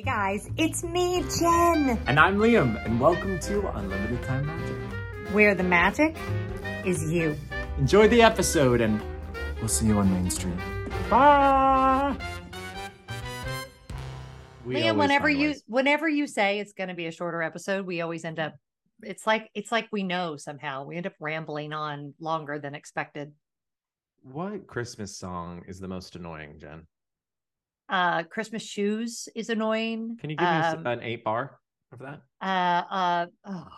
Hey guys, it's me, Jen, And I'm Liam, and welcome to Unlimited Time Magic. where the magic is you. Enjoy the episode, and we'll see you on Main Street. Bye. We Liam, whenever you ways. whenever you say it's going to be a shorter episode, we always end up. It's like it's like we know somehow we end up rambling on longer than expected. What Christmas song is the most annoying, Jen? Uh, Christmas shoes is annoying. Can you give me Um, an eight bar of that? uh, uh, oh.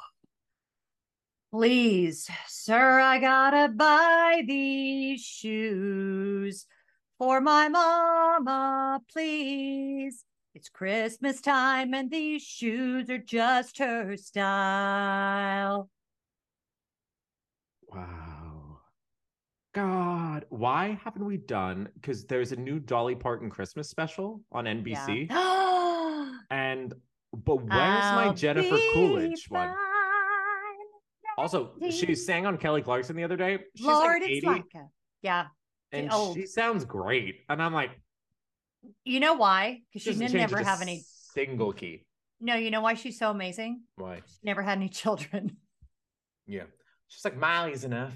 Please, sir, I gotta buy these shoes for my mama, please. It's Christmas time and these shoes are just her style. Wow. God, why haven't we done? Because there's a new Dolly Parton Christmas special on NBC, Yeah. and but where's my I'll Jennifer be Coolidge one? Also, she sang on Kelly Clarkson the other day. She's Lord, like it's 80, like a, yeah. and oh. she sounds great. And I'm like, You know why? Because she didn't never have any. single key. No, you know why she's so amazing? Why? She never had any children. Yeah, she's like Miley's enough.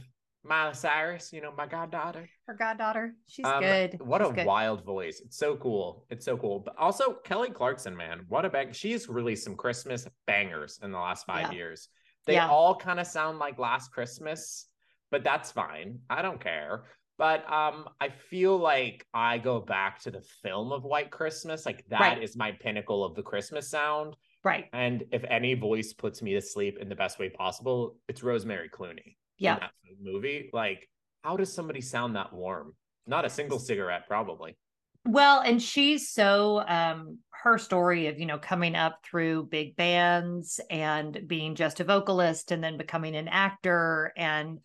Miley Cyrus, you know, my goddaughter. Her goddaughter. She's Um, good. What She's a good. wild voice. It's so cool. It's so cool. But also Kelly Clarkson, man, what a bang. She's released some Christmas bangers in the last five Yeah. years. They Yeah. all kind of sound like last Christmas, but that's fine. I don't care. But um, I feel like I go back to the film of White Christmas. Like that is Right. my pinnacle of the Christmas sound. Right. And if any voice puts me to sleep in the best way possible, it's Rosemary Clooney. Yeah. In that movie. Like, how does somebody sound that warm? Not a single cigarette, probably. Well, and she's so um her story of, you know, coming up through big bands and being just a vocalist and then becoming an actor and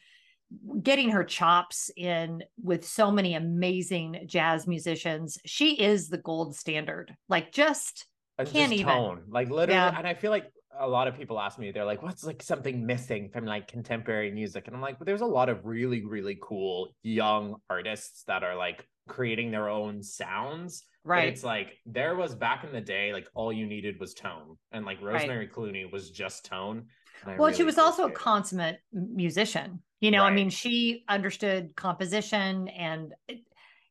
getting her chops in with so many amazing jazz musicians. She is the gold standard. Like just And Can't just even. tone. Like literally, Yeah. and I feel like a lot of people ask me, they're like, what's like something missing from like contemporary music? And I'm like, but there's a lot of really, really cool young artists that are like creating their own sounds. Right. It's like there was back in the day, like all you needed was tone. And like Right. Rosemary Clooney was just tone. well, she was also a consummate musician. You know, I mean, she understood composition and eh,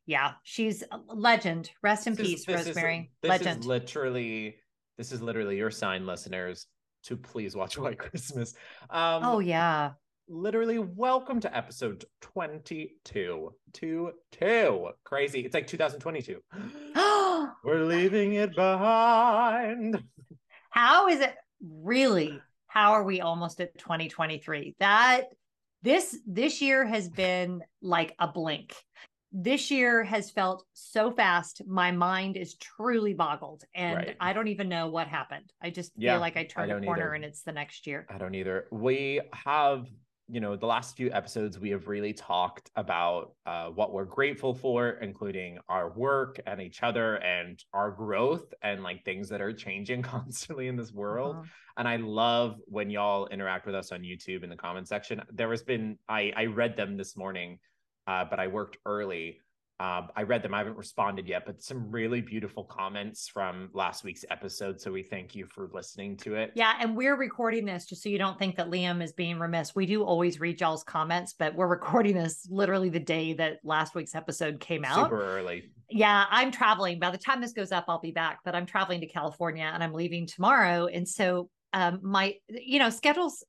yeah, she's a legend. Rest in This is- peace, is- Rosemary. this legend. is literally this is literally your sign, listeners, to please watch White Christmas. Um, oh yeah. literally welcome to episode 22 two two crazy it's like 2022 we're leaving it behind How is it really? How are we almost at 2023? That this this year has been like a blink. This year has felt so fast. My mind is truly boggled and Right. I don't even know what happened. I just Yeah, feel like I turned a corner either. and it's the next year. i don't either we have you know the last few episodes we have really talked about uh, what we're grateful for including our work and each other and our growth and like things that are changing constantly in this world Uh-huh. and I love when y'all interact with us on YouTube in the comment section. There has been I I read them this morning, uh, but I worked early. Um, I read them. I haven't responded yet, but some really beautiful comments from last week's episode. So we thank you for listening to it. Yeah, and we're recording this just so you don't think that Liam is being remiss. We do always read y'all's comments, but we're recording this literally the day that last week's episode came out. super early. Yeah, I'm traveling. By the time this goes up, I'll be back, but I'm traveling to California and I'm leaving tomorrow. And so um my you know, schedules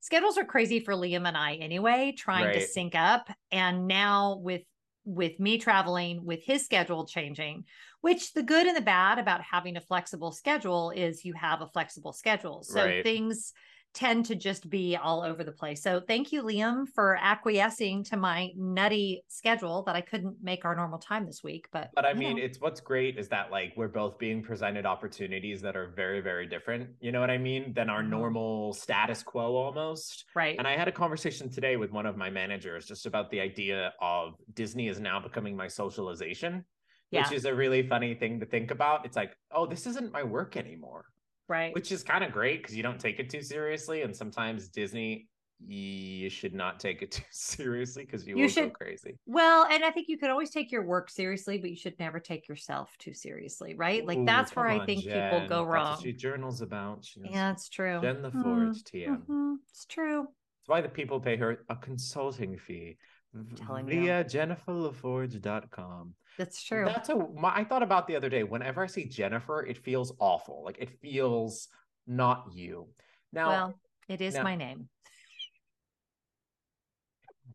schedules are crazy for Liam and I anyway, trying to sync up. And now with with me traveling, with his schedule changing, which the good and the bad about having a flexible schedule is you have a flexible schedule. So Right. things tend to just be all over the place. So thank you, Liam, for acquiescing to my nutty schedule that I couldn't make our normal time this week. But But I mean, know. it's what's great is that like we're both being presented opportunities that are very, very different. You know what I mean? Than our Mhm. normal status quo almost. right. And I had a conversation today with one of my managers just about the idea of Disney is now becoming my socialization, yeah. which is a really funny thing to think about. It's like, oh, this isn't my work anymore, right. which is kind of great because you don't take it too seriously. And sometimes Disney you should not take it too seriously because you, You will should- go crazy. Well, and I think you could always take your work seriously, but you should never take yourself too seriously, right? Like Ooh, that's where come I on, think people Jen. go That's wrong. what she journals about. She Yeah, it's true. Jen the Mm, Forge TM. mhm, It's true. That's why the people pay her a consulting fee v- telling you. via jenniferlaforge.com. That's true. That's a my, I thought about the other day. Whenever I see Jennifer, it feels awful. Like it feels not you. Now, well, it is now- my name.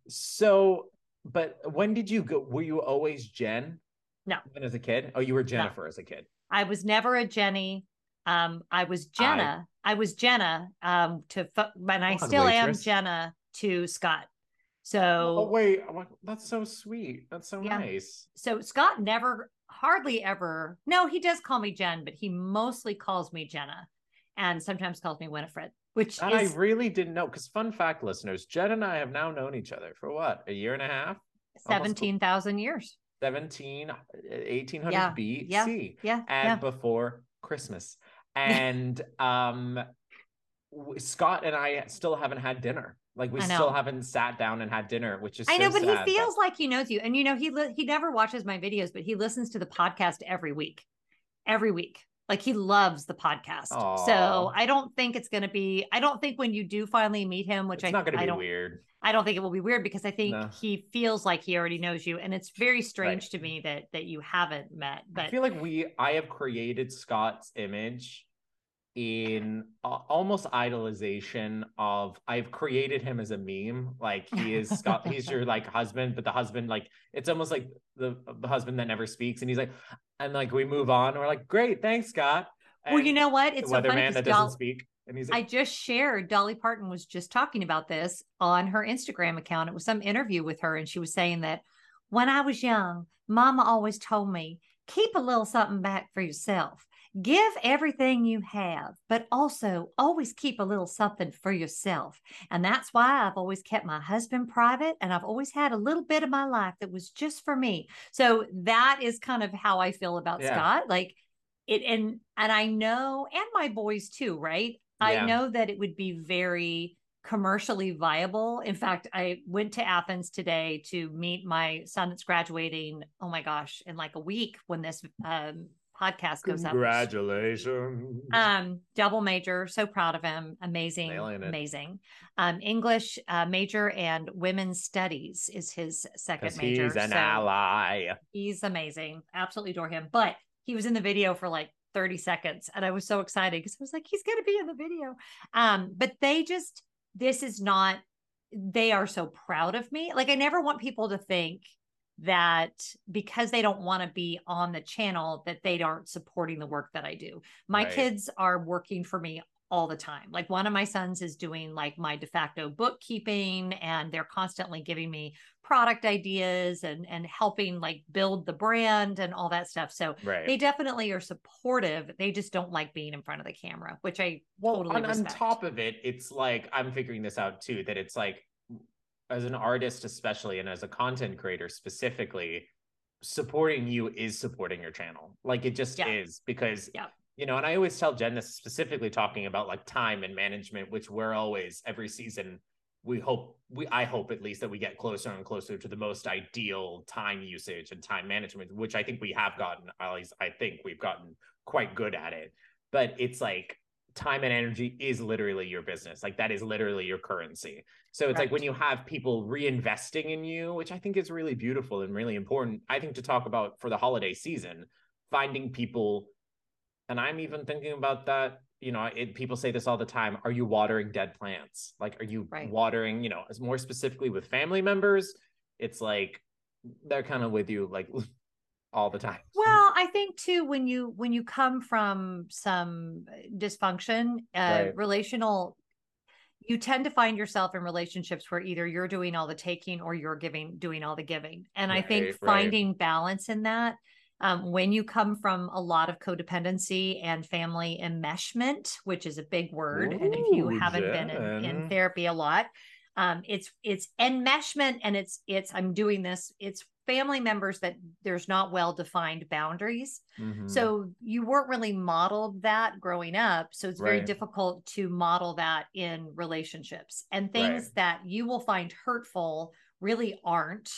so but when did you go? Were you always Jen? No. Even as a kid? Oh, you were Jennifer as a kid. I was never a Jenny. Um, I was Jenna. I, was Jenna. Um, to and I still am. Jenna to Scott. So Oh wait, that's so sweet. That's so Yeah. nice. so Scott never hardly ever no, he does call me Jen, but he mostly calls me Jenna and sometimes calls me Winifred, which is I really didn't know because fun fact, listeners, Jen and I have now known each other for what a year and a half, seventeen thousand years. 17, 1800 Yeah, BC, yeah, Yeah. and yeah. before Christmas. And um, Scott and I still haven't had dinner. Like we still haven't sat down and had dinner, which is I know, but sad, he feels like he knows you. And you know, he li- he never watches my videos, but he listens to the podcast every week. Every week. Like he loves the podcast. So I don't think it's going to be I don't think when you do finally meet him, which it's I not going to I be don't weird. I don't think it will be weird because I think No. he feels like he already knows you and it's very strange Right. to me that that you haven't met. But I feel like we I have created Scott's image in uh, almost idolization of I've created him as a meme. Like he is Scott, he's your like husband, but the husband like it's almost like the the husband that never speaks, and he's like, and like we move on. And we're like, great, thanks, Scott. well, you know what? the It's so funny that doesn't speak, and he's I just shared Dolly Parton was just talking about this on her Instagram account. It was some interview with her, and she was saying that when I was young, Mama always told me, keep a little something back for yourself. Give everything you have, but also always keep a little something for yourself. And that's why I've always kept my husband private and I've always had a little bit of my life that was just for me. So that is kind of how I feel about Yeah. Scott. Like it and and I know and my boys too, right? I know that it would be very commercially viable. In fact, I went to Athens today to meet my son that's graduating. Oh my gosh, in like a week when this um, podcast goes up. congratulations. Um, double major, so proud of him. Amazing, amazing. Um, English uh, major and women's studies is his second major. he's an so ally. He's amazing. Absolutely adore him. But he was in the video for like 30 seconds and I was so excited because I was like, he's going to be in the video. Um, but they just, this is not, they are so proud of me. Like, I never want people to think that because they don't want to be on the channel that they aren't supporting the work that I do. My Right. kids are working for me all the time. Like one of my sons is doing like my de facto bookkeeping and they're constantly giving me product ideas and and helping like build the brand and all that stuff. So Right. they definitely are supportive. They just don't like being in front of the camera, which I well totally on, on top of it it's like i'm figuring this out too that it's like as an artist especially and as a content creator specifically supporting you is supporting your channel like it just Yeah. is because Yeah. you know and i always tell jen this specifically talking about like time and management which we're always every season we hope we i hope at least that we get closer and closer to the most ideal time usage and time management which i think we have gotten at least i think we've gotten quite good at it but it's like time and energy is literally your business. Like that is literally your currency. So it's like when you have people reinvesting in you which i think is really beautiful and really important i think to talk about for the holiday season finding people. And i'm even thinking about that you know it, people say this all the time are you watering dead plants? Like are you Right. watering you know as more specifically with family members? It's like they're kind of with you like all the time Well, I think too when you when you come from some dysfunction, uh Right. relational you tend to find yourself in relationships where either you're doing all the taking or you're giving doing all the giving. And I think Right, right. finding balance in that um, when you come from a lot of codependency and family enmeshment, which is a big word, and if you haven't been in, in therapy a lot, um it's it's enmeshment and it's it's i'm doing this it's family members that there's not well defined boundaries Mhm. so you weren't really modeled that growing up so it's very Right. difficult to model that in relationships and things Right. that you will find hurtful really aren't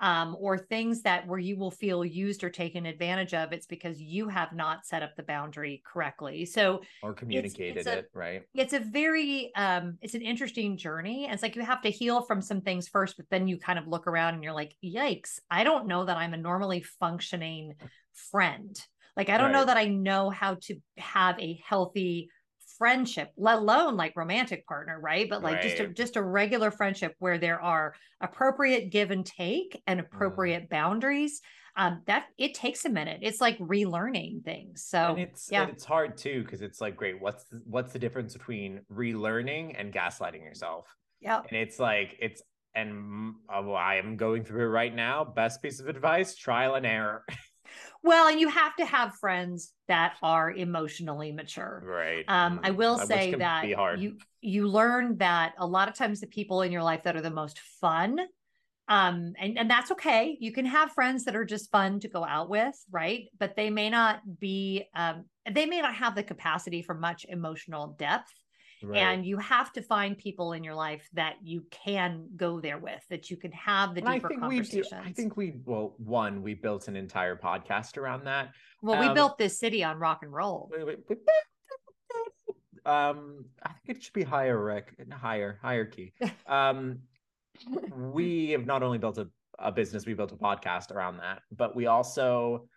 um, or things that where you will feel used or taken advantage of it's because you have not set up the boundary correctly. So or communicated a- it, right? it's a very um it's an interesting journey it's like you have to heal from some things first but then you kind of look around and you're like yikes i don't know that i'm a normally functioning friend. Like i don't know that i know how to have a healthy friendship let alone like romantic partner right? But like just a, just a regular friendship where there are appropriate give and take and Mm. appropriate boundaries um that it takes a minute. It's like relearning things. So and it's yeah. and it's hard too because it's like great what's the, what's the difference between relearning and gaslighting yourself? Yeah and it's like it's and mm, uh, i am going through it right now. Best piece of advice trial and error Well, and you have to have friends that are emotionally mature. right Um, I will which say that you you learn that a lot of times the people in your life that are the most fun, um, and and that's okay. You can have friends that are just fun to go out with, right? But they may not be, um, they may not have the capacity for much emotional depth. Right. And you have to find people in your life that you can go there with, that you can have the And I deeper think we do. conversations. I think we well, one, we built an entire podcast around that. well, we um, built this city on rock and roll. Wait, wait, wait. Um, I think it should be higher rec, higher hierarchy. Um, we have not only built a, a business, we built a podcast around that, but we also,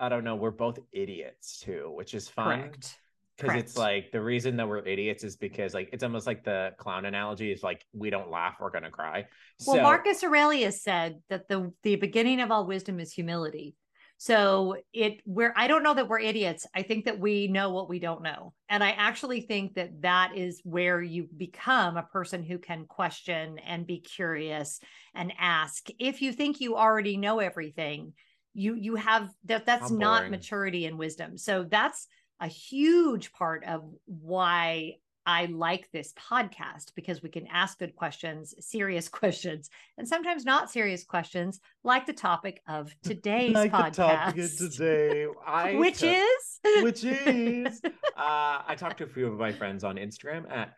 I don't know, we're both idiots too, which is fun Correct. Because it's like the reason that we're idiots is because like it's almost like the clown analogy is like we don't laugh, we're gonna cry. Well, so, Marcus Aurelius said that the the beginning of all wisdom is humility. So it we're I don't know that we're idiots. I think that we know what we don't know. And I actually think that that is where you become a person who can question and be curious and ask. If you think you already know everything, you you have that that's not maturity and wisdom. So that's a huge part of why I like this podcast because we can ask good questions, serious questions, and sometimes not serious questions, like the topic of today's like podcast, the topic of today, I which took- is which is uh I talked to a few of my friends on Instagram at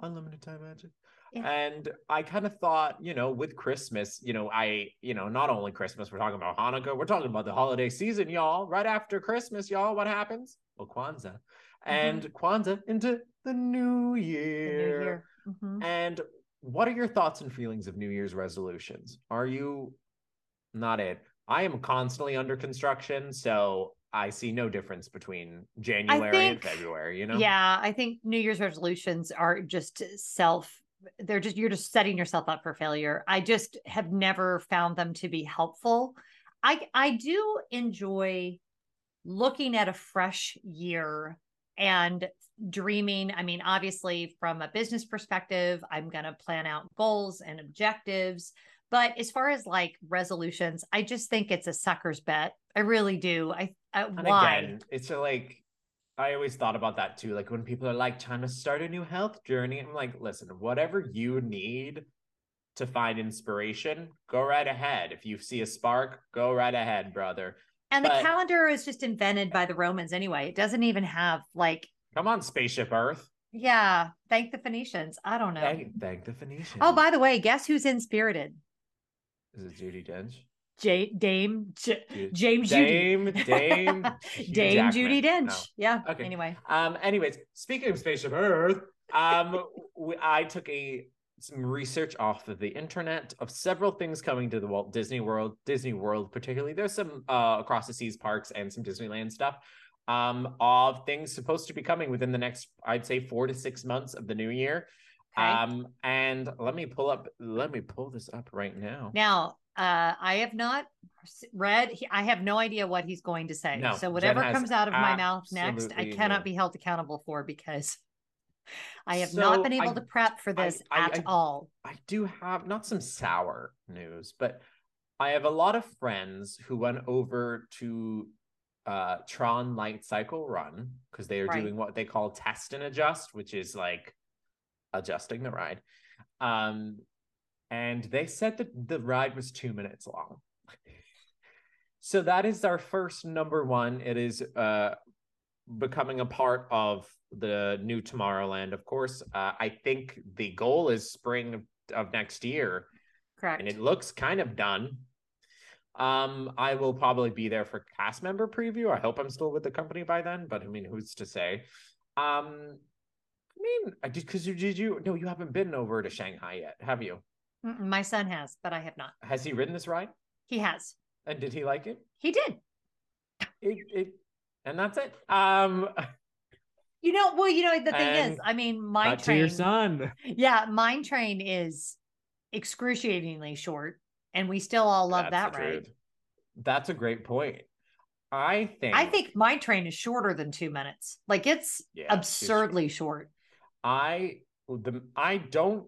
Unlimited Time Magic. Yeah. And I kind of thought, you know, with Christmas, you know, I, you know, not only Christmas, we're talking about Hanukkah, we're talking about the holiday season, y'all. Right after Christmas, y'all, what happens? Well, Kwanzaa. And Kwanzaa into the new the year. new year. Mhm. And what are your thoughts and feelings of New Year's resolutions? Are you not it? I am constantly under construction, so I see no difference between January and February, you know? Yeah, I think New Year's resolutions are just self they're just you're just setting yourself up for failure. I just have never found them to be helpful. I I do enjoy looking at a fresh year and dreaming. I mean, obviously from a business perspective, I'm going to plan out goals and objectives, but as far as like resolutions, I just think it's a sucker's bet. I really do. I, I why? again, it's a, like I always thought about that too. Like when people are like trying to start a new health journey, I'm like, listen, whatever you need to find inspiration, go right ahead. If you see a spark, go right ahead, brother. And the calendar is just invented by the Romans anyway. It doesn't even have like, Come on, spaceship Earth. yeah, thank the Phoenicians. I don't know. Thank, thank the Phoenicians. Oh, by the way, guess who's in Spirited? is it Judi Dench? J- Dame J- James Judy. Dame, Dame, Dame Jackman. Judi Dench. No. Yeah. Okay. Anyway. Um. Anyways, speaking of spaceship Earth, um, we, I took a some research off of the internet of several things coming to the Walt Disney World, Disney World particularly. There's some uh across the seas parks and some Disneyland stuff. Um, of things supposed to be coming within the next, I'd say, four to six months of the new year. Okay. Um, and let me pull up. Let me pull this up right now. now, uh, I have not read. he- I have no idea what he's going to say. No, so whatever comes out of my mouth next, I cannot no. be held accountable for because I have not been able I- to prep for this I- at I- all. I do have not some sour news, but I have a lot of friends who went over to uh Tron Light Cycle Run because they are Right. doing what they call test and adjust, which is like adjusting the ride. Um, and they said that the ride was two minutes long. so that is our first number one. It is uh becoming a part of the new Tomorrowland. Of course, uh, I think the goal is spring of, of next year, Correct. and it looks kind of done. Um, I will probably be there for cast member preview. I hope I'm still with the company by then, but I mean, who's to say? Um, I mean, I did because you did you no, you haven't been over to Shanghai yet, have you? Mm-mm, My son has, but I have not. Has he ridden this ride? He has. And did he like it? He did. It, it and that's it. Um, You know, well, you know, the thing is, I mean, my Cut to train, your son. yeah, mine train is excruciatingly short, and we still all love that's that, ride. right? That's a great point. I think. I think my train is shorter than two minutes. Like it's Yeah, it's too absurdly short. I the I don't.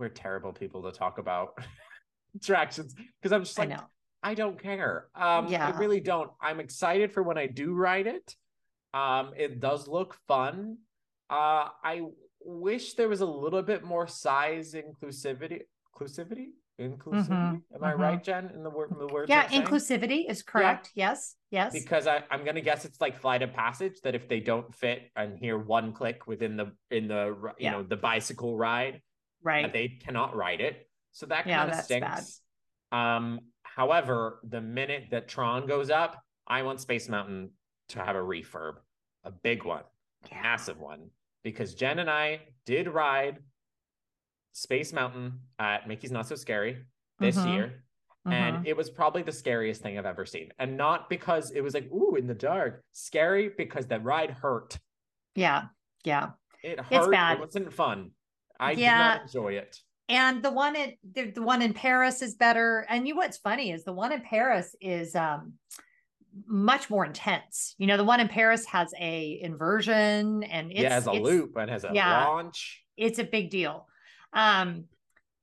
We're terrible people to talk about attractions because I'm just I like know. I don't care. Um, I really don't. I'm excited for when I do ride it. Um, it does look fun. Uh, I wish there was a little bit more size inclusivity. Inclusivity? Inclusivity? Mhm, Am I mhm. right, Jen? In the word, in the words. Yeah, inclusivity is correct. Yes, yes. Because I, I'm gonna guess it's like flight of passage that if they don't fit and hear one click within the in the you Yeah. know the bicycle ride, right. they cannot ride it. So that Yeah, kind of that's stinks. Um, however, the minute that Tron goes up, I want Space Mountain to have a refurb, a big one, Yeah. massive one, because Jen and I did ride Space Mountain at Mickey's Not So Scary this Mhm. year. Mhm. And it was probably the scariest thing I've ever seen. And not because it was like, ooh, in the dark. Scary because that ride hurt. yeah, yeah. It hurt. bad. It wasn't fun. I did Yeah. not enjoy it. And the one at the, the one in Paris is better. And you what's funny is the one in Paris is um much more intense. You know, the one in Paris has a inversion and it's yeah, it has a loop and has a yeah. launch. it's a big deal. Um,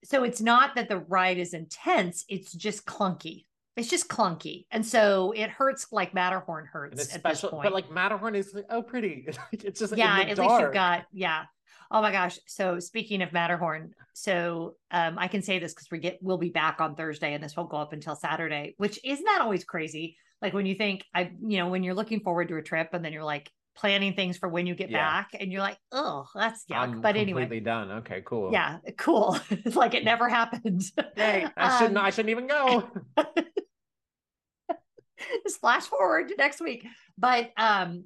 so it's not that the ride is intense, it's just clunky. It's just clunky. And so it hurts like Matterhorn hurts at this point. but like Matterhorn is like, oh, pretty. it's just yeah, in at dark. least you've got, yeah. Oh my gosh. So speaking of Matterhorn, so um, I can say this because we get we'll be back on Thursday and this won't go up until Saturday, which isn't that always crazy? Like when you think I, you know, when you're looking forward to a trip and then you're like planning things for when you get Yeah. back and you're like, oh, that's yuck. I'm but anyway, completely done. Okay, cool. yeah, cool. it's like it never happened. Hey, I shouldn't. Um, I shouldn't even go. just flash forward to next week. But um,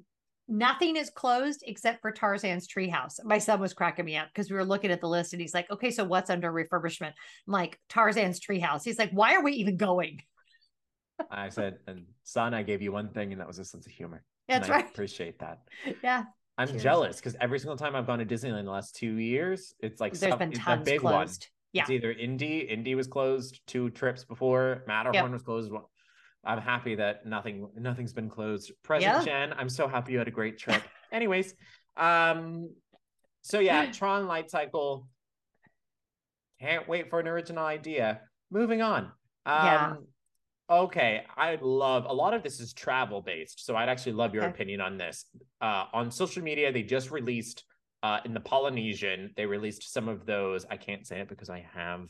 nothing is closed except for Tarzan's treehouse. My son was cracking me up because we were looking at the list and he's like, okay, so what's under refurbishment? I'm like, Tarzan's treehouse. He's like, why are we even going? I said, and son, I gave you one thing, and that was a sense of humor. That's and I right. appreciate that. Yeah. I'm Cheers. jealous because every single time I've gone to Disneyland in the last two years, it's like There's some- been it's tons big closed. Yeah. It's either Indy, Indy was closed two trips before, Matterhorn was closed. I'm happy that nothing nothing's been closed. Present Yeah. Jen, I'm so happy you had a great trip. Anyways, um, so yeah, Tron Light Cycle. Can't wait for an original idea. Moving on. Um, Yeah. Okay, I'd love a lot of this is travel based, so I'd actually love your Okay. opinion on this. Uh, on social media, they just released uh, in the Polynesian, they released some of those. I can't say it because I have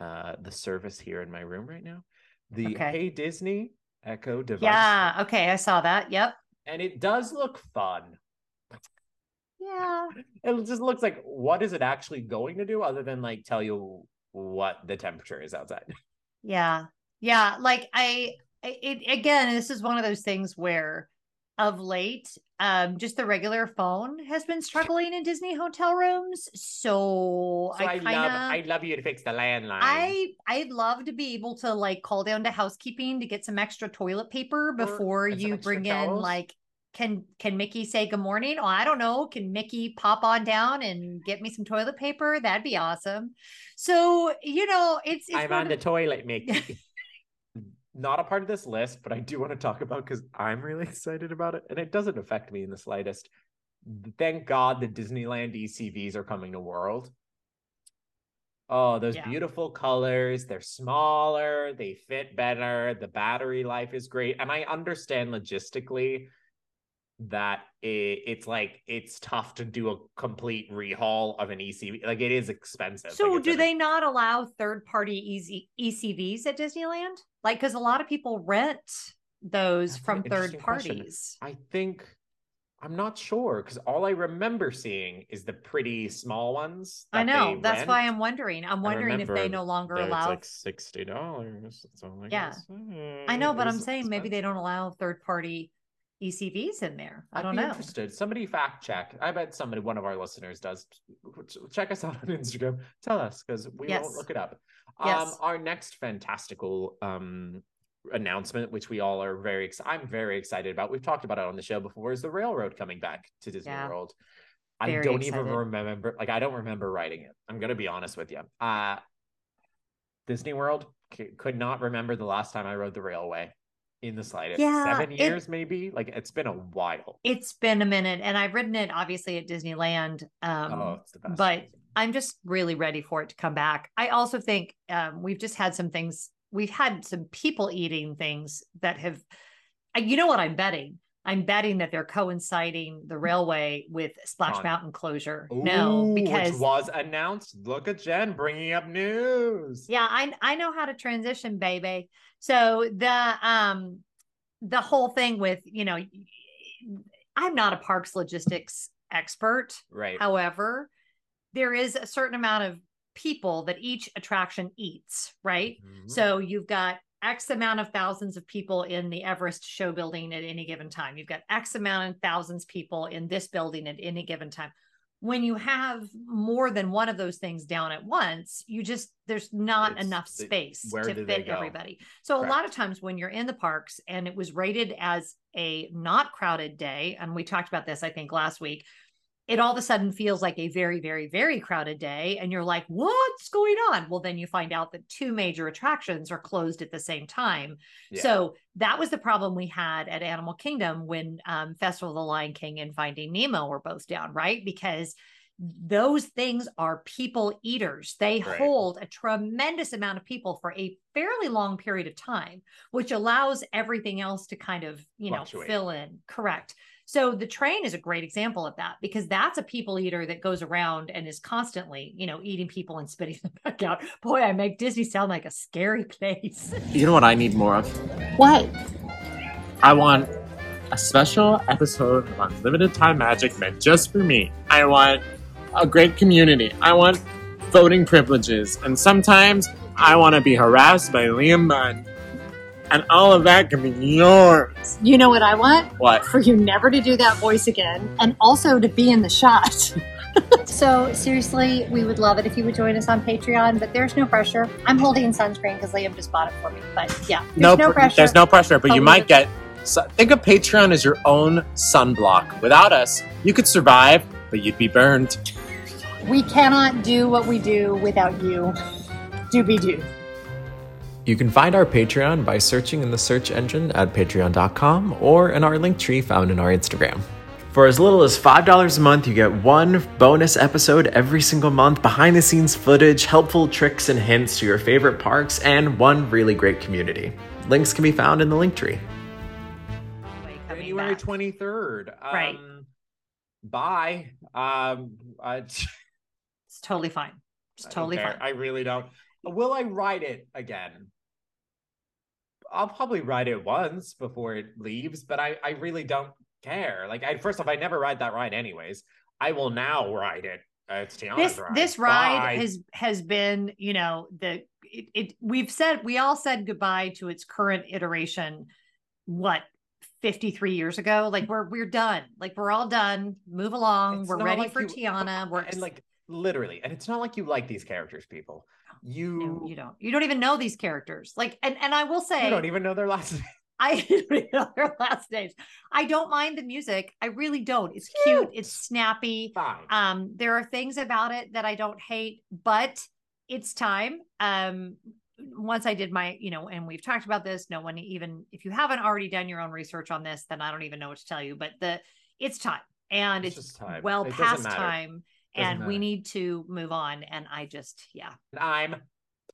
uh, the service here in my room right now. The Okay. Hey Disney Echo device. Yeah. Okay. I saw that. Yep. And it does look fun. Yeah. It just looks like what is it actually going to do other than like tell you what the temperature is outside? Yeah. Yeah. Like I, I- it again, this is one of those things where of late, um, just the regular phone has been struggling in Disney hotel rooms. So, So I, I kind love I'd love you to fix the landline. I, I'd love to be able to like call down to housekeeping to get some extra toilet paper before some you bring in towels. like, can, can Mickey say good morning? Oh, I don't know. Can Mickey pop on down and get me some toilet paper? That'd be awesome. So, you know, it's, it's I'm on of- the toilet, Mickey. Not a part of this list, but I do want to talk about because I'm really excited about it, and it doesn't affect me in the slightest. Thank God the Disneyland ECVs are coming to World. Oh, those Yeah. beautiful colors. They're smaller, they fit better, the battery life is great. And I understand logistically that it, it's like it's tough to do a complete rehaul of an ECV. Like it is expensive. So Like, do they not allow third party easy ECVs at Disneyland? Like because a lot of people rent those That's from third interesting question. parties. I think I'm not sure because all I remember seeing is the pretty small ones. I know. That's why. I'm wondering. I'm wondering if they no longer allow. It's like sixty dollars. I Yeah. I know, but I'm saying maybe they don't allow third party ECVs in there. I I'd don't be know. Interested. Somebody fact check. I bet somebody, one of our listeners, does. Check us out on Instagram. Tell us because we Yes. won't look it up. Um, Yes. our next fantastical um announcement, which we all are very, ex- I'm very excited about. We've talked about it on the show before. Is the railroad coming back to Disney Yeah. World? I Very don't even remember. Like I don't remember writing it. I'm gonna be honest with you. Uh Disney World c- could not remember the last time I rode the railway in the slightest. Yeah, Seven it- years, maybe. Like it's been a while. It's been a minute, and I've ridden it obviously at Disneyland. Um, oh, it's the best. but I'm just really ready for it to come back. I also think um, we've just had some things. We've had some people eating things that have. You know what I'm betting? I'm betting that they're coinciding the railway with Splash Mountain closure. no, because which was announced. Look at Jen bringing up news. yeah, I I know how to transition, baby. So the um the whole thing with you know, I'm not a parks logistics expert. Right. However, there is a certain amount of people that each attraction eats, right? Mhm. So you've got X amount of thousands of people in the Everest show building at any given time. You've got X amount of thousands of people in this building at any given time. When you have more than one of those things down at once, you just there's not It's enough space where to fit everybody. So a lot of times when you're in the parks and it was rated as a not crowded day, and we talked about this I think last week, it all of a sudden feels like a very, very, very crowded day. And you're like, what's going on? Well, then you find out that two major attractions are closed at the same time. Yeah. So that was the problem we had at Animal Kingdom when um, Festival of the Lion King and Finding Nemo were both down, right? Because those things are people eaters. They Right. hold a tremendous amount of people for a fairly long period of time, which allows everything else to kind of, you know, fill in. Correct. So the train is a great example of that because that's a people eater that goes around and is constantly, you know, eating people and spitting them back out. Boy, I make Disney sound like a scary place. You know what I need more of? What? I want a special episode of Unlimited Time Magic meant just for me. I want a great community. I want voting privileges. And sometimes I want to be harassed by Liam Munn. And all of that can be yours. You know what I want? What? For you never to do that voice again, and also to be in the shot. so, seriously, we would love it if you would join us on Patreon, but there's no pressure. I'm holding sunscreen because Liam just bought it for me. But yeah, there's no, pr- pressure. There's no pressure, but But you might get. So, think of Patreon as your own sunblock. Without us, you could survive, but you'd be burned. We cannot do what we do without you. Doobie doo. You can find our Patreon by searching in the search engine at patreon.com or in our link tree found in our Instagram. For as little as $5 a month, you get one bonus episode every single month, behind the scenes footage, helpful tricks and hints to your favorite parks, and one really great community. Links can be found in the link tree. January back. 23rd. Um, Right. Bye. Um, I, It's totally fine. It's totally care. fine. I really don't. Will I ride it again? I'll probably ride it once before it leaves, but I, I really don't care. Like, I first off, I never ride that ride anyways. I will now ride it. Uh, it's Tiana's this ride. this ride Bye. has has been you know the it, it we've said we all said goodbye to its current iteration what 53 years ago like we're we're done like we're all done move along It's we're ready like for you- tiana we're and like literally, and it's not like you like these characters, people. You no, you don't you don't even know these characters like and and i will say you don't even know their last name. I know their last names. I don't mind the music. I really don't. It's cute. It's snappy. Fine. Um, there are things about it that I don't hate, but it's time. Um, once I did my, you know, and we've talked about this. No one even if you haven't already done your own research on this, then I don't even know what to tell you. But the it's time, and It's it's, just time. well It past time, Doesn't and we need to move on. And I just, yeah, I'm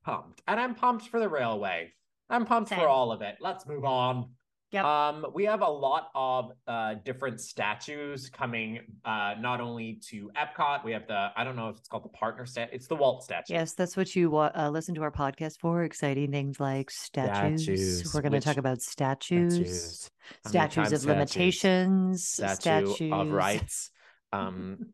pumped. And I'm pumped for the railway. I'm pumped Same. for all of it. Let's move on. Yep. Um, we have a lot of uh different statues coming uh not only to Epcot, we have the I don't know if it's called the partner stat, it's the Walt statue. Yes, that's what you uh, listen to our podcast for. Exciting things like statues. Statues, We're going to talk about statues, Statues. Statues of statues? limitations, statue statues of rights. Um,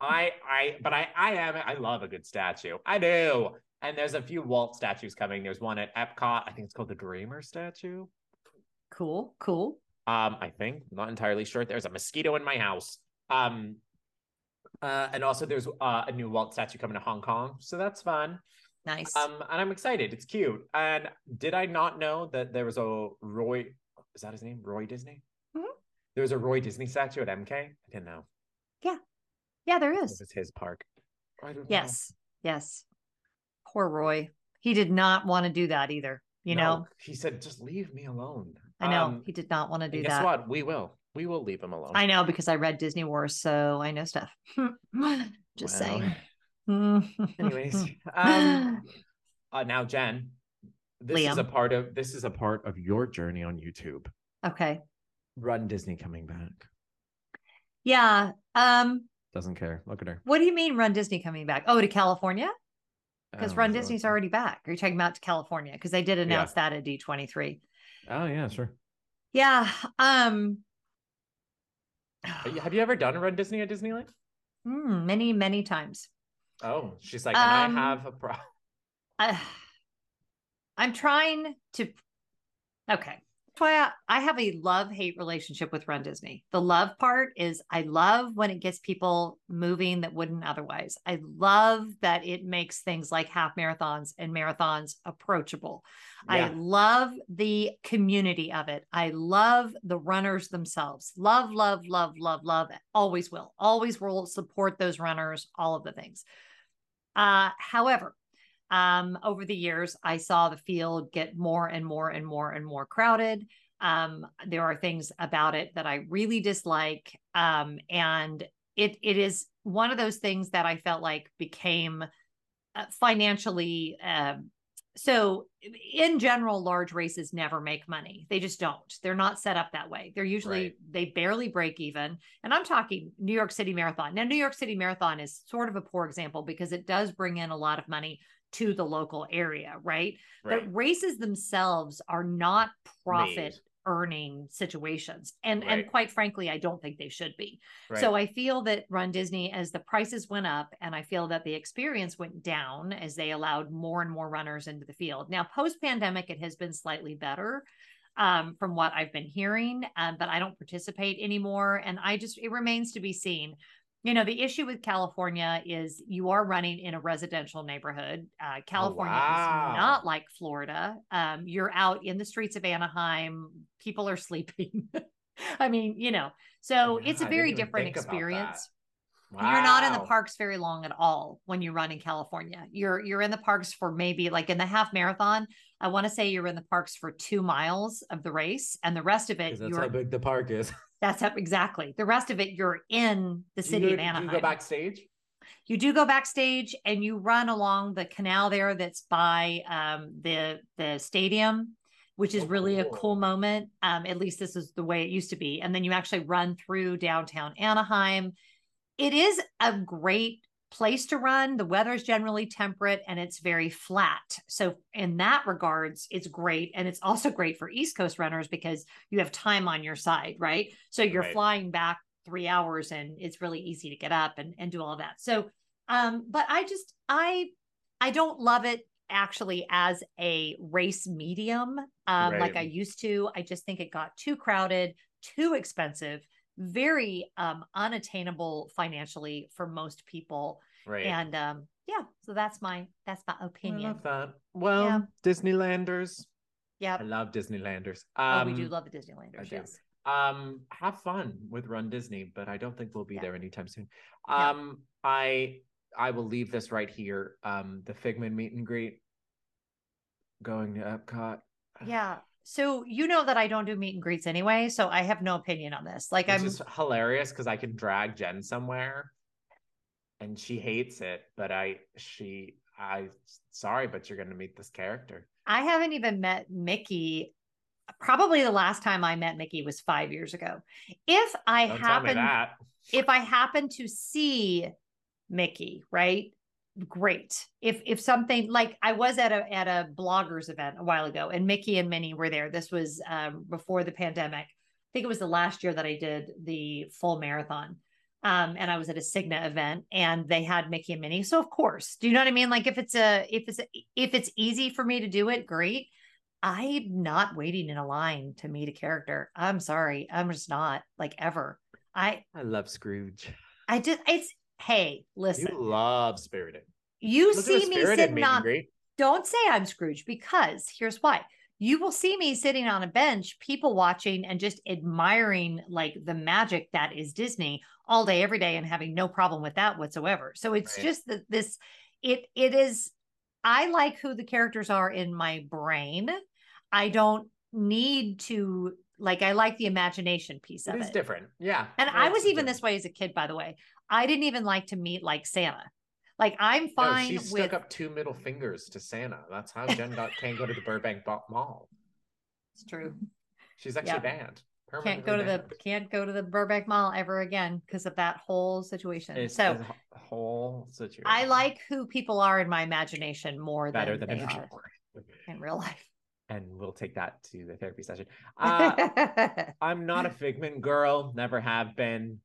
I, I, but I, I am, I love a good statue. I do. And there's a few Walt statues coming. There's one at Epcot. I think it's called the Dreamer statue. Cool, cool. Um, I think not entirely sure. There's a mosquito in my house. Um, uh, and also there's uh, a new Walt statue coming to Hong Kong, so that's fun. Nice. Um, and I'm excited. It's cute. And did I not know that there was a Roy? Is that his name? Roy Disney. Mhm. There was a Roy Disney statue at MK. I didn't know. yeah, there It is. his park. I don't know. Yes, yes. Poor Roy. He did not want to do that either. You No, know, he said, "Just leave me alone." I know Um, he did not want to do guess that. Guess what? We will. We will leave him alone. I know because I read Disney Wars, so I know stuff. Just Well, saying. Anyways, um, uh, now Jen, this is a part of this is a part of your journey on YouTube. okay. Run Disney coming back. Yeah. Um, Doesn't care. Look at her. what do you mean Run Disney coming back? Oh, to California? Because Run so- Disney's already back. Are you talking about to California? Because they did announce that at D23. Oh yeah, sure. Yeah. Um Have you ever done a Run Disney at Disneyland? mm, many, many times. Oh, she's like, Um, I have a problem. I'm trying to. Okay. Why I, I have a love hate relationship with Run Disney. The love part is I love when it gets people moving that wouldn't otherwise. I love that it makes things like half marathons and marathons approachable. I love the community of it. I love the runners themselves. Love, love, love, love, love. Always will. Always will support those runners, all of the things. Uh, however, um, over the years, I saw the field get more and more and more and more crowded. Um, there are things about it that I really dislike. Um, and it it is one of those things that I felt like became uh, financially um, so in general large races never make money they just don't they're not set up that way they're usually Right. they barely break even and i'm talking new york city marathon now new york city marathon is sort of a poor example because it does bring in a lot of money to the local area right, Right. but races themselves are not profit Made. earning situations and Right. and quite frankly i don't think they should be Right. so I feel that Run Disney, as the prices went up, and I feel that the experience went down as they allowed more and more runners into the field. Now, post pandemic, it has been slightly better um, from what I've been hearing, um, but I don't participate anymore. And I just, it remains to be seen. You know, the issue with California is you are running in a residential neighborhood. Uh, California wow. is not like Florida. Um, you're out in the streets of Anaheim, people are sleeping. I mean, you know, so Yeah, it's a very different think about that. experience. You're not in the parks very long at all when you run in California. You're you're in the parks for maybe like in the half marathon. I want to say you're in the parks for two miles of the race, and the rest of it. that's you're how big the park is. that's up exactly. The rest of it you're in the Do city you, of Anaheim. you go backstage? You do go backstage and you run along the canal there that's by um, the the stadium, which is Oh, really a cool. cool moment. Um, at least this is the way it used to be. And then you actually run through downtown Anaheim. It is a great place to run. The weather is generally temperate and it's very flat. So in that regards, it's great. And it's also great for East Coast runners because you have time on your side, right? So you're Right. flying back three hours and it's really easy to get up and, and do all that. So um, but I just I I don't love it actually as a race medium um like I used to. I just think it got too crowded, too expensive, very um unattainable financially for most people. Right. And um yeah, so that's my that's my I opinion. love that. Well, Yeah. Disneylanders. Yeah. I love Disneylanders. Oh, Um, we do love the Disneylanders, I do. yes. Um, have fun with Run Disney, but I don't think we'll be Yeah. there anytime soon. Yeah. Um, I I will leave this right here. Um, the Figment meet and greet going to Epcot. Yeah. So you know that I don't do meet and greets anyway, so I have no opinion on this. Like It's I'm just hilarious because I can drag Jen somewhere and she hates it, but I she I sorry, but you're gonna meet this character. I haven't even met Mickey probably the last time I met Mickey was five years ago. If I Don't happen that. if I happen to see Mickey, right? Great. If if something like I was at a at a bloggers event a while ago, and Mickey and Minnie were there. This was um, before the pandemic. I think it was the last year that I did the full marathon. Um, and I was at a Cigna event, and they had Mickey and Minnie. So of course, do you know what I mean? Like if it's a if it's a, if it's easy for me to do it, great. I'm not waiting in a line to meet a character. I'm sorry, I'm just not like ever. I I love Scrooge. I just it's hey, listen. You love Spirited. You Look see me sitting on don't say I'm Scrooge because here's why. You will see me sitting on a bench, people watching and just admiring like the magic that is Disney all day, every day, and having no problem with that whatsoever. So it's Right. just that this it it is I like who the characters are in my brain. I don't need to like I like the imagination piece It of it. different. Yeah. And I was even different. this way as a kid, by the way. I didn't even like to meet like Santa. Like I'm No, fine she with stuck up two middle fingers to Santa. That's how Jen got, can't go to the Burbank Mall. It's true. She's actually Yeah. banned. Can't go to Permanently the can't go to the Burbank Mall ever again because of that whole situation. It's so whole situation. I like who people are in my imagination more better than, than they are in real life. And we'll take that to the therapy session. Uh, I'm not a Figment girl. Never have been.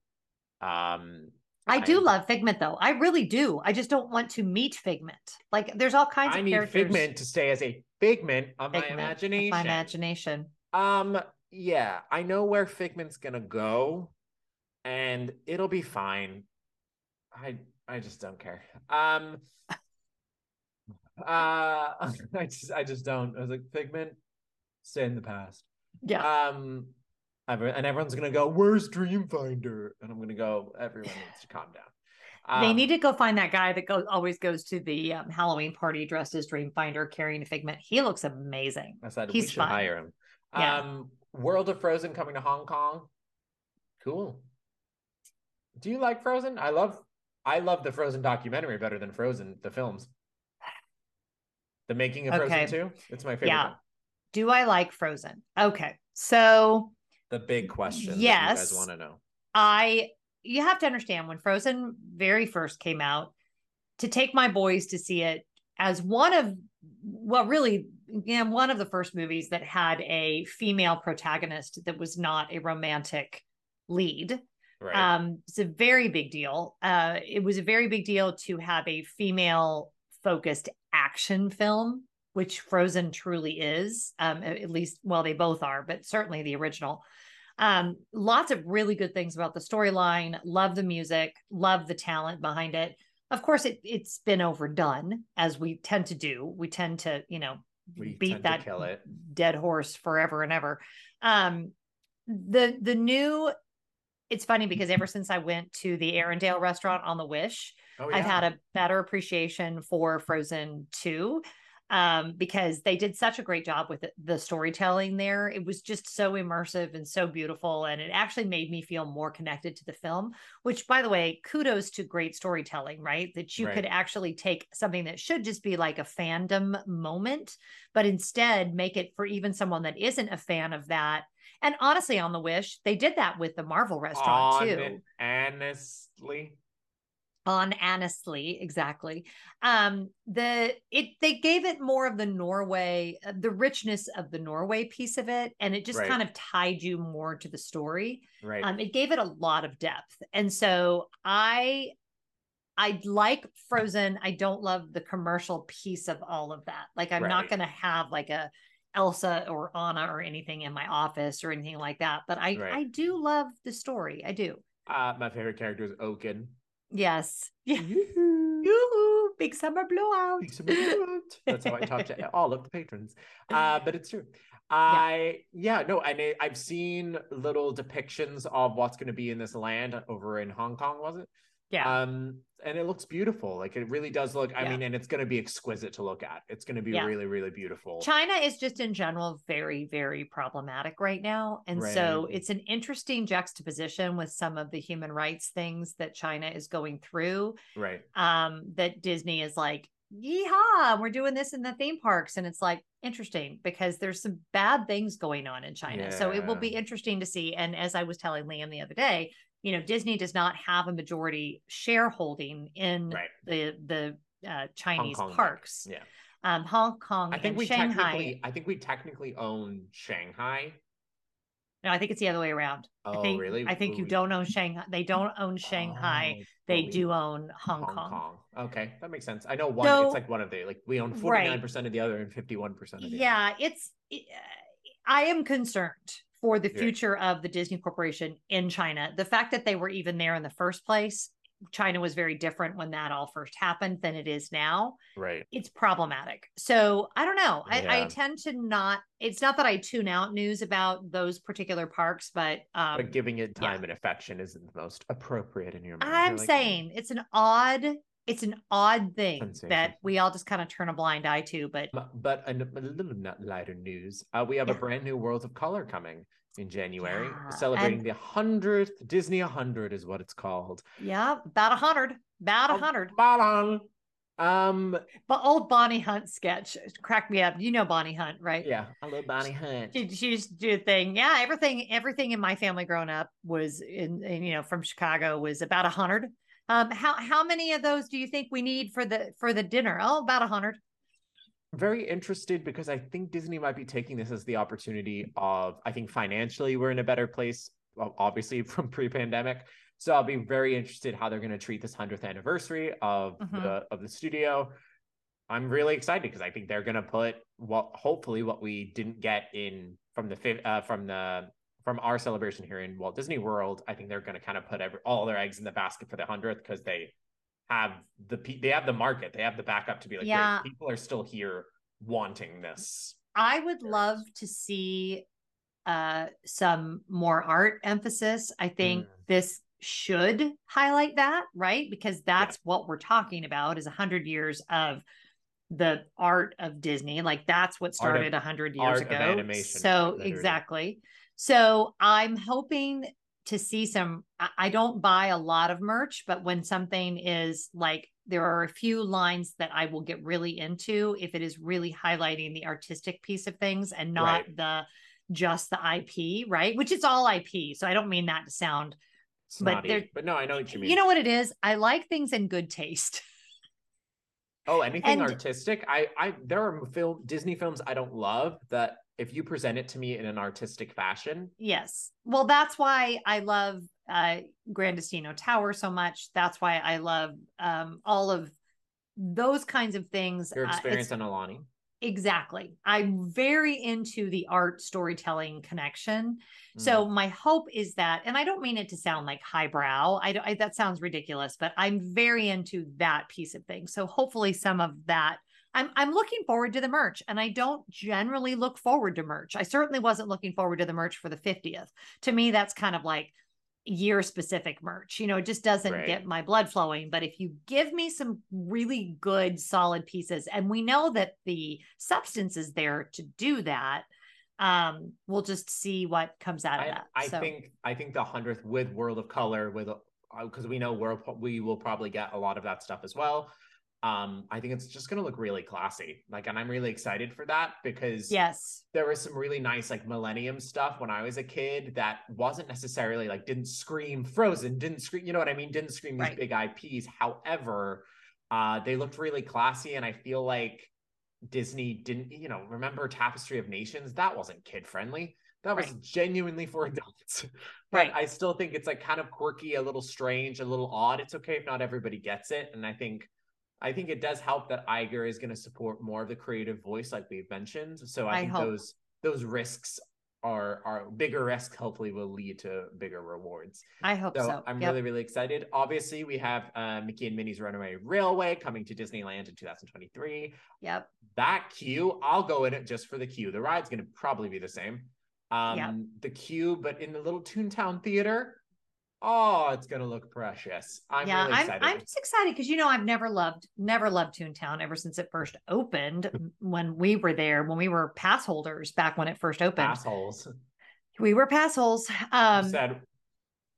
Um, I do love Figment though. I really do. I just don't want to meet Figment. Like there's all kinds I of need characters. Figment to stay as a figment of my Figment of imagination. My imagination. Um, yeah, I know where Figment's gonna go, and it'll be fine. I I just don't care. Um, uh, I just I just don't. I was like Figment, stay in the past. Yeah. Um, and everyone's gonna go, "Where's Dreamfinder?" And I'm gonna go, "Everyone needs to calm down." they Um, need to go find that guy that goes always goes to the um, Halloween party dressed as Dreamfinder carrying a figment. He looks amazing. I said he's we should fun. hire him. Yeah. Um, World of Frozen coming to Hong Kong. Cool. Do you like Frozen? I love I love the Frozen documentary better than Frozen the films. The making of Okay. Frozen 2. It's my favorite. Yeah. one. Do I like Frozen? Okay. So The big question that you Yes. guys want to know. I you have to understand when Frozen very first came out, to take my boys to see it as one of well, really, yeah, one of the first movies that had a female protagonist that was not a romantic lead. Right. Um, it's a very big deal. Uh, it was a very big deal to have a female focused action film, which Frozen truly is. Um, at at least, well, they both are, but certainly the original. Um, lots of really good things about the storyline. Love the music. Love the talent behind it. Of course, it it's been overdone as we tend to do. We tend to, you know, We beat that dead horse forever and ever. Um, the the new, it's funny because ever since I went to the Arendelle restaurant on the Wish, Oh, I've had a better appreciation for Frozen 2 um, because they did such a great job with the storytelling there. It was just so immersive and so beautiful. And it actually made me feel more connected to the film, which, by the way, kudos to great storytelling, right? That you could actually take something that should just be like a fandom moment, but instead make it for even someone that isn't a fan of that. And honestly, on the Wish, they did that with the Marvel restaurant too Honestly. On honestly exactly um the it they gave it more of the norway uh, the richness of the norway piece of it and it just Right. kind of tied you more to the story Right. um it gave it a lot of depth and so i i like frozen i don't love the commercial piece of all of that like i'm not going to have like a elsa or anna or anything in my office or anything like that but i Right. i do love the story i do uh, my favorite character is Oaken. Yes yeah Yoo-hoo. Big summer blowout. Big summer blowout. That's how I talk to all of the patrons. Uh, but it's true. I yeah, no, I I've seen little depictions of what's going to be in this land over in Hong Kong, was it? Yeah. Um, and it looks beautiful. Like it really does look. I Yeah. mean, and it's going to be exquisite to look at. It's going to be Yeah. really, really beautiful. China is just in general very, very problematic right now. And so it's an interesting juxtaposition with some of the human rights things that China is going through. Right. Um, that Disney is like, yeehaw, we're doing this in the theme parks. And it's like, interesting because there's some bad things going on in China. So it will be interesting to see. And as I was telling Liam the other day, you know, Disney does not have a majority shareholding in Right. the the uh, Chinese Kong, parks. Yeah. Um, Hong Kong I think we Shanghai. technically I think we technically own Shanghai. No, I think it's the other way around. Oh, I think, really? I think you don't own Shanghai. They don't own Shanghai. Oh, they do own Hong, Kong. Okay, that makes sense. I know one. So- it's like one of the like we own forty nine percent of the other and fifty one percent of the other. Yeah, it's. it- I am concerned for the Yeah. future of the Disney Corporation in China. The fact that they were even there in the first place, China was very different when that all first happened than it is now. Right. It's problematic. So I don't know. I, I tend to not. It's not that I tune out news about those particular parks, but um, but giving it time and affection isn't the most appropriate in your mind. I'm like, saying it's an odd. It's an odd thing that we all just kind of turn a blind eye to, but. But a, a little lighter news. Uh, we have a brand new World of Color coming in January, Yeah, celebrating and- the hundredth Disney hundred is what it's called. yeah, about a hundred, about a hundred. Spot on. Um. But old Bonnie Hunt sketch cracked me up. You know Bonnie Hunt, right? Yeah. I love Bonnie Hunt. She, she used to do a thing. Yeah, everything, everything in my family growing up was in, in you know, from Chicago was about a hundred. Um, how how many of those do you think we need for the for the dinner? Oh, about a hundred. very interested because I think Disney might be taking this as the opportunity of I think financially we're in a better place, obviously from pre-pandemic. So I'll be very interested how they're going to treat this hundredth anniversary of Mhm. the of the studio. I'm really excited because I think they're going to put what hopefully what we didn't get in from the uh, from the from our celebration here in Walt Disney World. I think they're going to kind of put every, all their eggs in the basket for the hundredth because they have the they have the market, they have the backup to be like, Yeah. "Wait, people are still here wanting this. I would love to see uh some more art emphasis. I think Mm. this should highlight that, right? Because that's what we're talking about is a hundred years of the art of Disney. Like that's what Art of- started a hundred years art of ago. animation, So literally. exactly. So I'm hoping to see some I- don't buy a lot of merch, but when something is like there are a few lines that I will get really into if it is really highlighting the artistic piece of things and not Right. the just the IP, right? Which is all IP. So I don't mean that to sound But Snotty. they're- But, no, I know what you mean. you know what it is? I like things in good taste. oh, anything and- artistic. I, I, there are film Disney films I don't love that if you present it to me in an artistic fashion, Yes. Well, that's why I love uh Gran Destino Tower so much. That's why I love um all of those kinds of things. your Uh, experience on Aulani. exactly. I'm very into the art storytelling connection. Mm. So my hope is that, and I don't mean it to sound like highbrow. I, I that sounds ridiculous, but I'm very into that piece of things. So hopefully some of that. I'm I'm looking forward to the merch, and I don't generally look forward to merch. I certainly wasn't looking forward to the merch for the 50th. To me, that's kind of like year specific merch. You know, it just doesn't Right. get my blood flowing. But if you give me some really good, solid pieces, and we know that the substance is there to do that, um, we'll just see what comes out of I, that. I So- think I think the hundredth with World of Color with because we know World we will probably get a lot of that stuff as well. Um, I think it's just gonna look really classy. Like, and I'm really excited for that because yes, there was some really nice like millennium stuff when I was a kid that wasn't necessarily like didn't scream Frozen, didn't scream, you know what I mean? Didn't scream these Right. big IPs. However, uh, they looked really classy, and I feel like Disney didn't, you know, remember Tapestry of Nations? That wasn't kid friendly. That was Right. genuinely for adults. but Right. I still think it's like kind of quirky, a little strange, a little odd. It's okay if not everybody gets it. And I think I think it does help that Iger is going to support more of the creative voice, like we've mentioned. So I, I think hope. those those risks are are bigger risks. Hopefully, will lead to bigger rewards. I hope So, so. I'm Yep. really really excited. Obviously, we have uh, Mickey and Minnie's Runaway Railway coming to Disneyland in 2023. Yep. That queue, I'll go in it just for the queue. The ride's going to probably be the same. Um, Yep. The queue, but in the little Toontown Theater. Oh, it's gonna look precious. I'm yeah, really I'm excited. I'm just excited because you know I've never loved never loved Toontown ever since it first opened when we were there when we were pass holders back when it first opened. Assholes. We were pass holes. Um said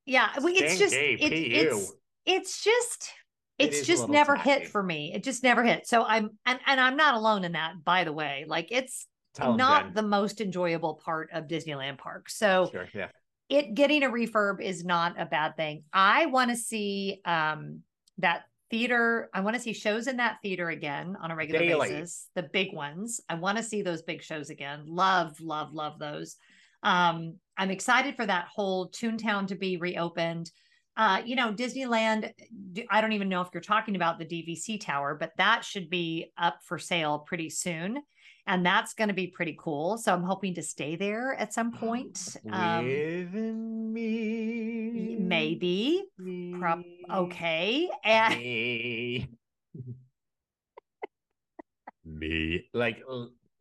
yeah, it's just it, it's it's just it's a just never tacky. hit for me. It just never hit. So I'm and and I'm not alone in that by the way. Like it's Tell not the most enjoyable part of Disneyland Park. So Sure, yeah. It getting a refurb is not a bad thing. I want to see um that theater. I want to see shows in that theater again on a regular Daily. basis. The big ones. I want to see those big shows again. Love, love, love those. Um, I'm excited for that whole Toontown to be reopened. Uh, you know, Disneyland, I don't even know if you're talking about the DVC tower, but that should be up for sale pretty soon. And that's going to be pretty cool. So I'm hoping to stay there at some point. Um, me. maybe. Me, Okay. And Me. me. Like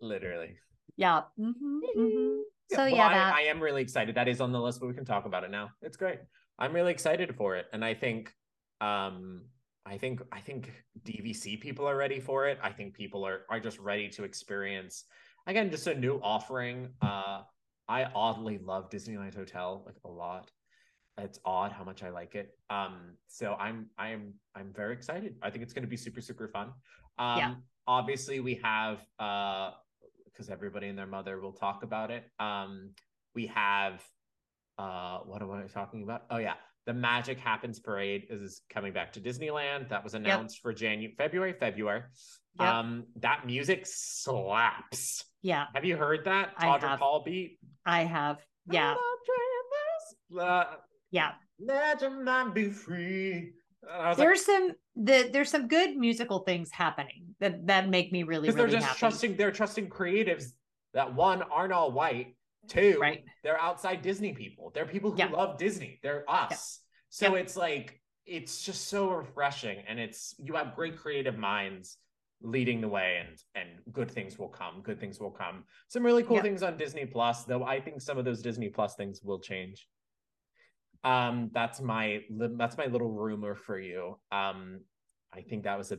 literally. yeah. mhm, mhm. So well, yeah, I, that, I am really excited. That is on the list, but we can talk about it now. It's great. I'm really excited for it, and I think, um, I think, I think DVC people are ready for it. I think people are are just ready to experience again just a new offering. Uh, I oddly love Disneyland Hotel like a lot. It's odd how much I like it. Um, so I'm I'm I'm very excited. I think it's going to be super super fun. Um, Yeah. obviously we have uh because everybody and their mother will talk about it. Um, we have uh what am I talking about? Oh yeah, the Magic Happens Parade is coming back to Disneyland. That was announced for January, February, February. Yep. Um, that music slaps. yeah, Have you heard that have. Paul beat? I have. Yeah. Uh, Yeah. Let your mind be free. Was like, There's some the there's some good musical things happening that that make me really because really they're just happy. trusting they're trusting creatives that one aren't all white two Right. they're outside disney people they're people who Yeah. love disney they're us so Yeah. it's like it's just so refreshing and it's you have great creative minds leading the way and and good things will come good things will come some really cool things on disney plus though i think some of those disney plus things will change um that's my that's my little rumor for you um i think that was a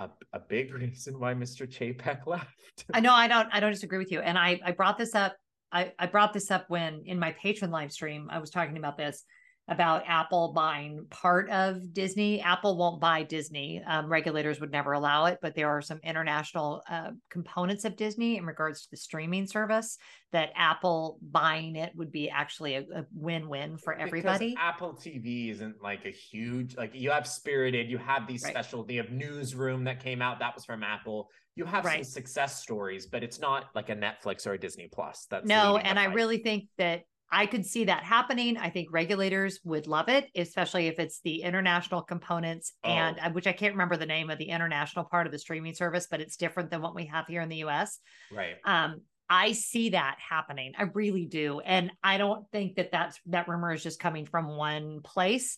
a, a big reason why Mr. Chapek left. I know I don't I don't disagree with you. And I I brought this up I, I brought this up when in my patron live stream I was talking about this about Apple buying part of Disney. Apple won't buy Disney. Um, regulators would never allow it, but there are some international uh, components of Disney in regards to the streaming service that Apple buying it would be actually a, a win-win for Because everybody. Apple TV isn't like a huge like you have Spirited, you have these Right. special, you have Newsroom that came out that was from Apple. You have some success stories, but it's not like a Netflix or a Disney Plus. That's no, and I really think that I could see that happening. I think regulators would love it, especially if it's the international components and Oh. uh, which I can't remember the name of the international part of the streaming service, but it's different than what we have here in the US. right. Um, I see that happening. I really do. And I don't think that that's that rumor is just coming from one place.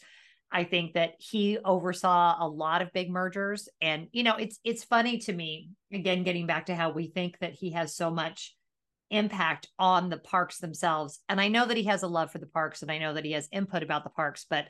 I think that he oversaw a lot of big mergers and you know it's it's funny to me again getting back to how we think that he has so much impact on the parks themselves and I know that he has a love for the parks and I know that he has input about the parks but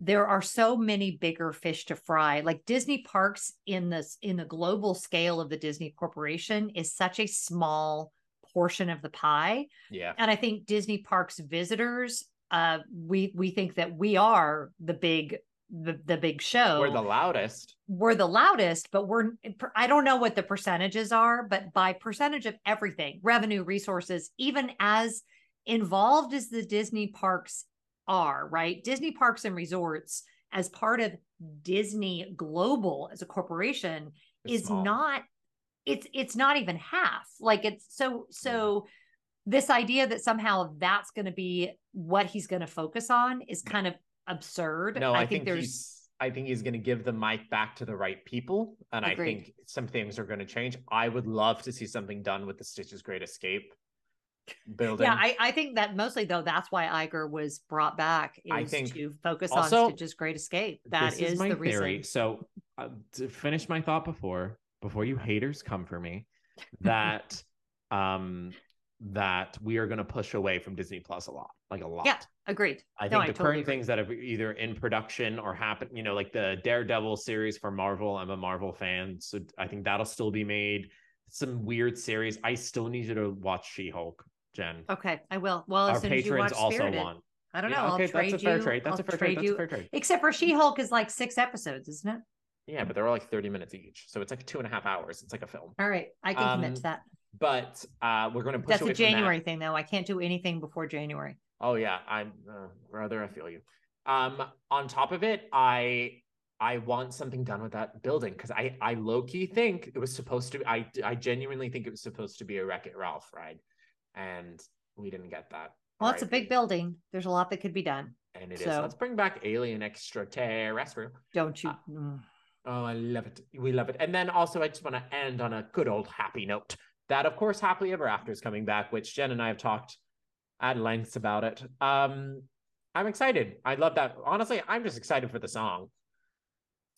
there are so many bigger fish to fry like disney parks in this in the global scale of the disney corporation is such a small portion of the pie Yeah. and i think disney parks visitors uh we we think that we are the big the, the big show We're the loudest. we're the loudest, but we're I don't know what the percentages are, but by percentage of everything, revenue, resources, even as involved as the Disney parks are, right? Disney parks and resorts as part of Disney Global as a corporation It's is small. not it's it's not even half. Like it's so so this idea that somehow that's going to be what he's going to focus on is kind of absurd. No, I, think, think, he's I think he's gonna give the mic back to the right people. And I think some things are gonna change. I would love to see something done with the Stitch's Great Escape building. Yeah, I, I think that mostly though that's why Iger was brought back is I think to focus also- on Stitch's Great Escape. That is, my the theory. reason. So uh, to finish my thought before before you haters come for me, that um that we are going to push away from Disney Plus a lot, like a lot. Yeah, agreed. I No, think I the totally current agree. things that are either in production or happen, you know, like the Daredevil series for Marvel. I'm a Marvel fan, so I think that'll still be made. Some weird series. I still need you to watch She-Hulk, Jen. Okay, I will. Well, as Our soon as you patrons watch also Spirited, want. I don't Yeah, know. okay, I'll trade that's a fair you. trade. That's I'll a fair trade trade. That's a fair trade. Except for She-Hulk is like six episodes, isn't it? yeah, but they're all like 30 minutes each. So it's like two and a half hours. It's like a film. All right, I can commit Um, to that. But uh, we're going to push That's a from that. January thing, though. I can't do anything before January. Oh yeah, I'm uh, brother. I feel you. Um, on top of it, I I want something done with that building because I I low key think it was supposed to. I I genuinely think it was supposed to be a Wreck It Ralph ride, and we didn't get that. Well, it's a big building. There's a lot that could be done. and it is. so- Let's bring back Alien Extraterrestrial. Don't you? Uh, mm. Oh, I love it. We love it. And then also, I just want to end on a good old happy note. That, of course, Happily Ever After is coming back, which Jen and I have talked at lengths about it. Um, I'm excited. I love that. Honestly, I'm just excited for the song.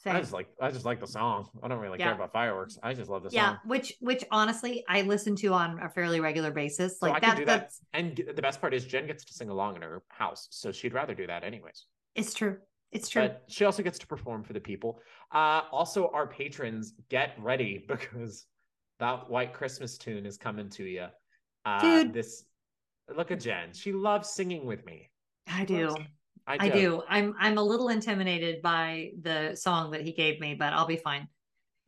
I just like I just like the song. I don't really care about fireworks. I just love the yeah, song. Yeah which which honestly I listen to on a fairly regular basis. So Like I can that. do that. That's And the best part is Jen gets to sing along in her house, so she'd rather do that anyways. it's true. It's true. But she also gets to perform for the people. Uh, also, our patrons get ready because that white Christmas tune is coming to you. Uh, Dude. this look at Jen. She loves singing with me. I do. I I do. do. I'm I'm a little intimidated by the song that he gave me, but I'll be fine.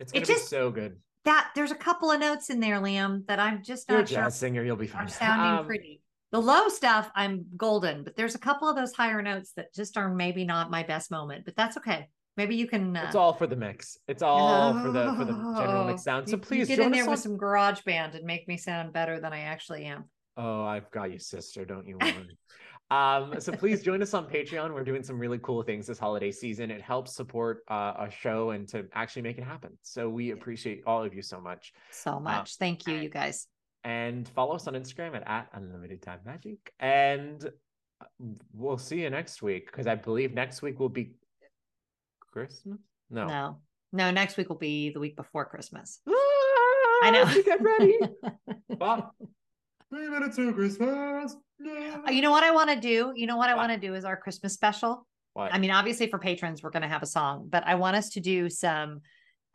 It's gonna be just- so good. That there's a couple of notes in there, Liam, that I'm just not You're a sure jazz singer. You'll be fine. sounding Um, pretty. The low stuff, I'm golden, but there's a couple of those higher notes that just are maybe not my best moment. But that's okay. Maybe you can. Uh, It's all for the mix. It's all for the for the general mix sound. So you- you please get join in there on- with some garage band and make me sound better than I actually am. Oh, I've got you, sister. Don't you worry. um, so please join us on Patreon. We're doing some really cool things this holiday season. It helps support uh, a show and to actually make it happen. So we appreciate all of you so much. So much. Thank you, you guys. And follow us on Instagram at, at unlimited time magic. And uh, we'll see you next week because I believe next week will be Christmas. No. No, no, next week will be the week before Christmas. I know. Get ready. Well, three minutes to Christmas. Yeah. Uh, You know what I want to do? You know what I want to do is our Christmas special. What? I mean, obviously for patrons, we're going to have a song, but I want us to do some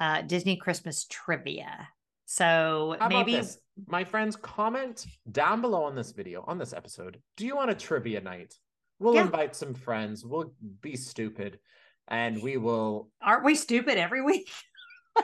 uh, Disney Christmas trivia. So How maybe? My friends, comment down below on this video, on this episode. Do you want a trivia night? We'll Yeah. invite some friends. We'll be stupid and we will, aren't we stupid every week?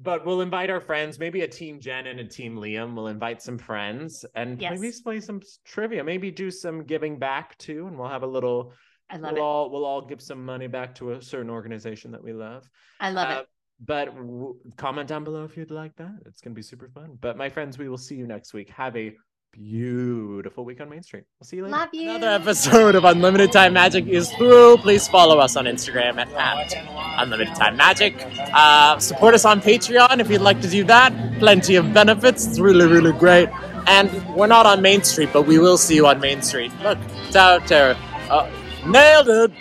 but we'll invite our friends, maybe a team Jen and a team Liam. We'll invite some friends and Yes. maybe play some trivia, maybe do some giving back too. And we'll have a little, I love we'll it. all, we'll all give some money back to a certain organization that we love. I love Uh, it. But w- comment down below if you'd like that. It's going to be super fun. But my friends, we will see you next week. Have a beautiful week on Main Street. We'll see you later. Love you. Another episode of Unlimited Time Magic is through. Please follow us on Instagram at, at Unlimited Time Magic. Uh, support us on Patreon if you'd like to do that. Plenty of benefits. It's really, really great. And we're not on Main Street, but we will see you on Main Street. Look, it's out there. Uh, nailed it.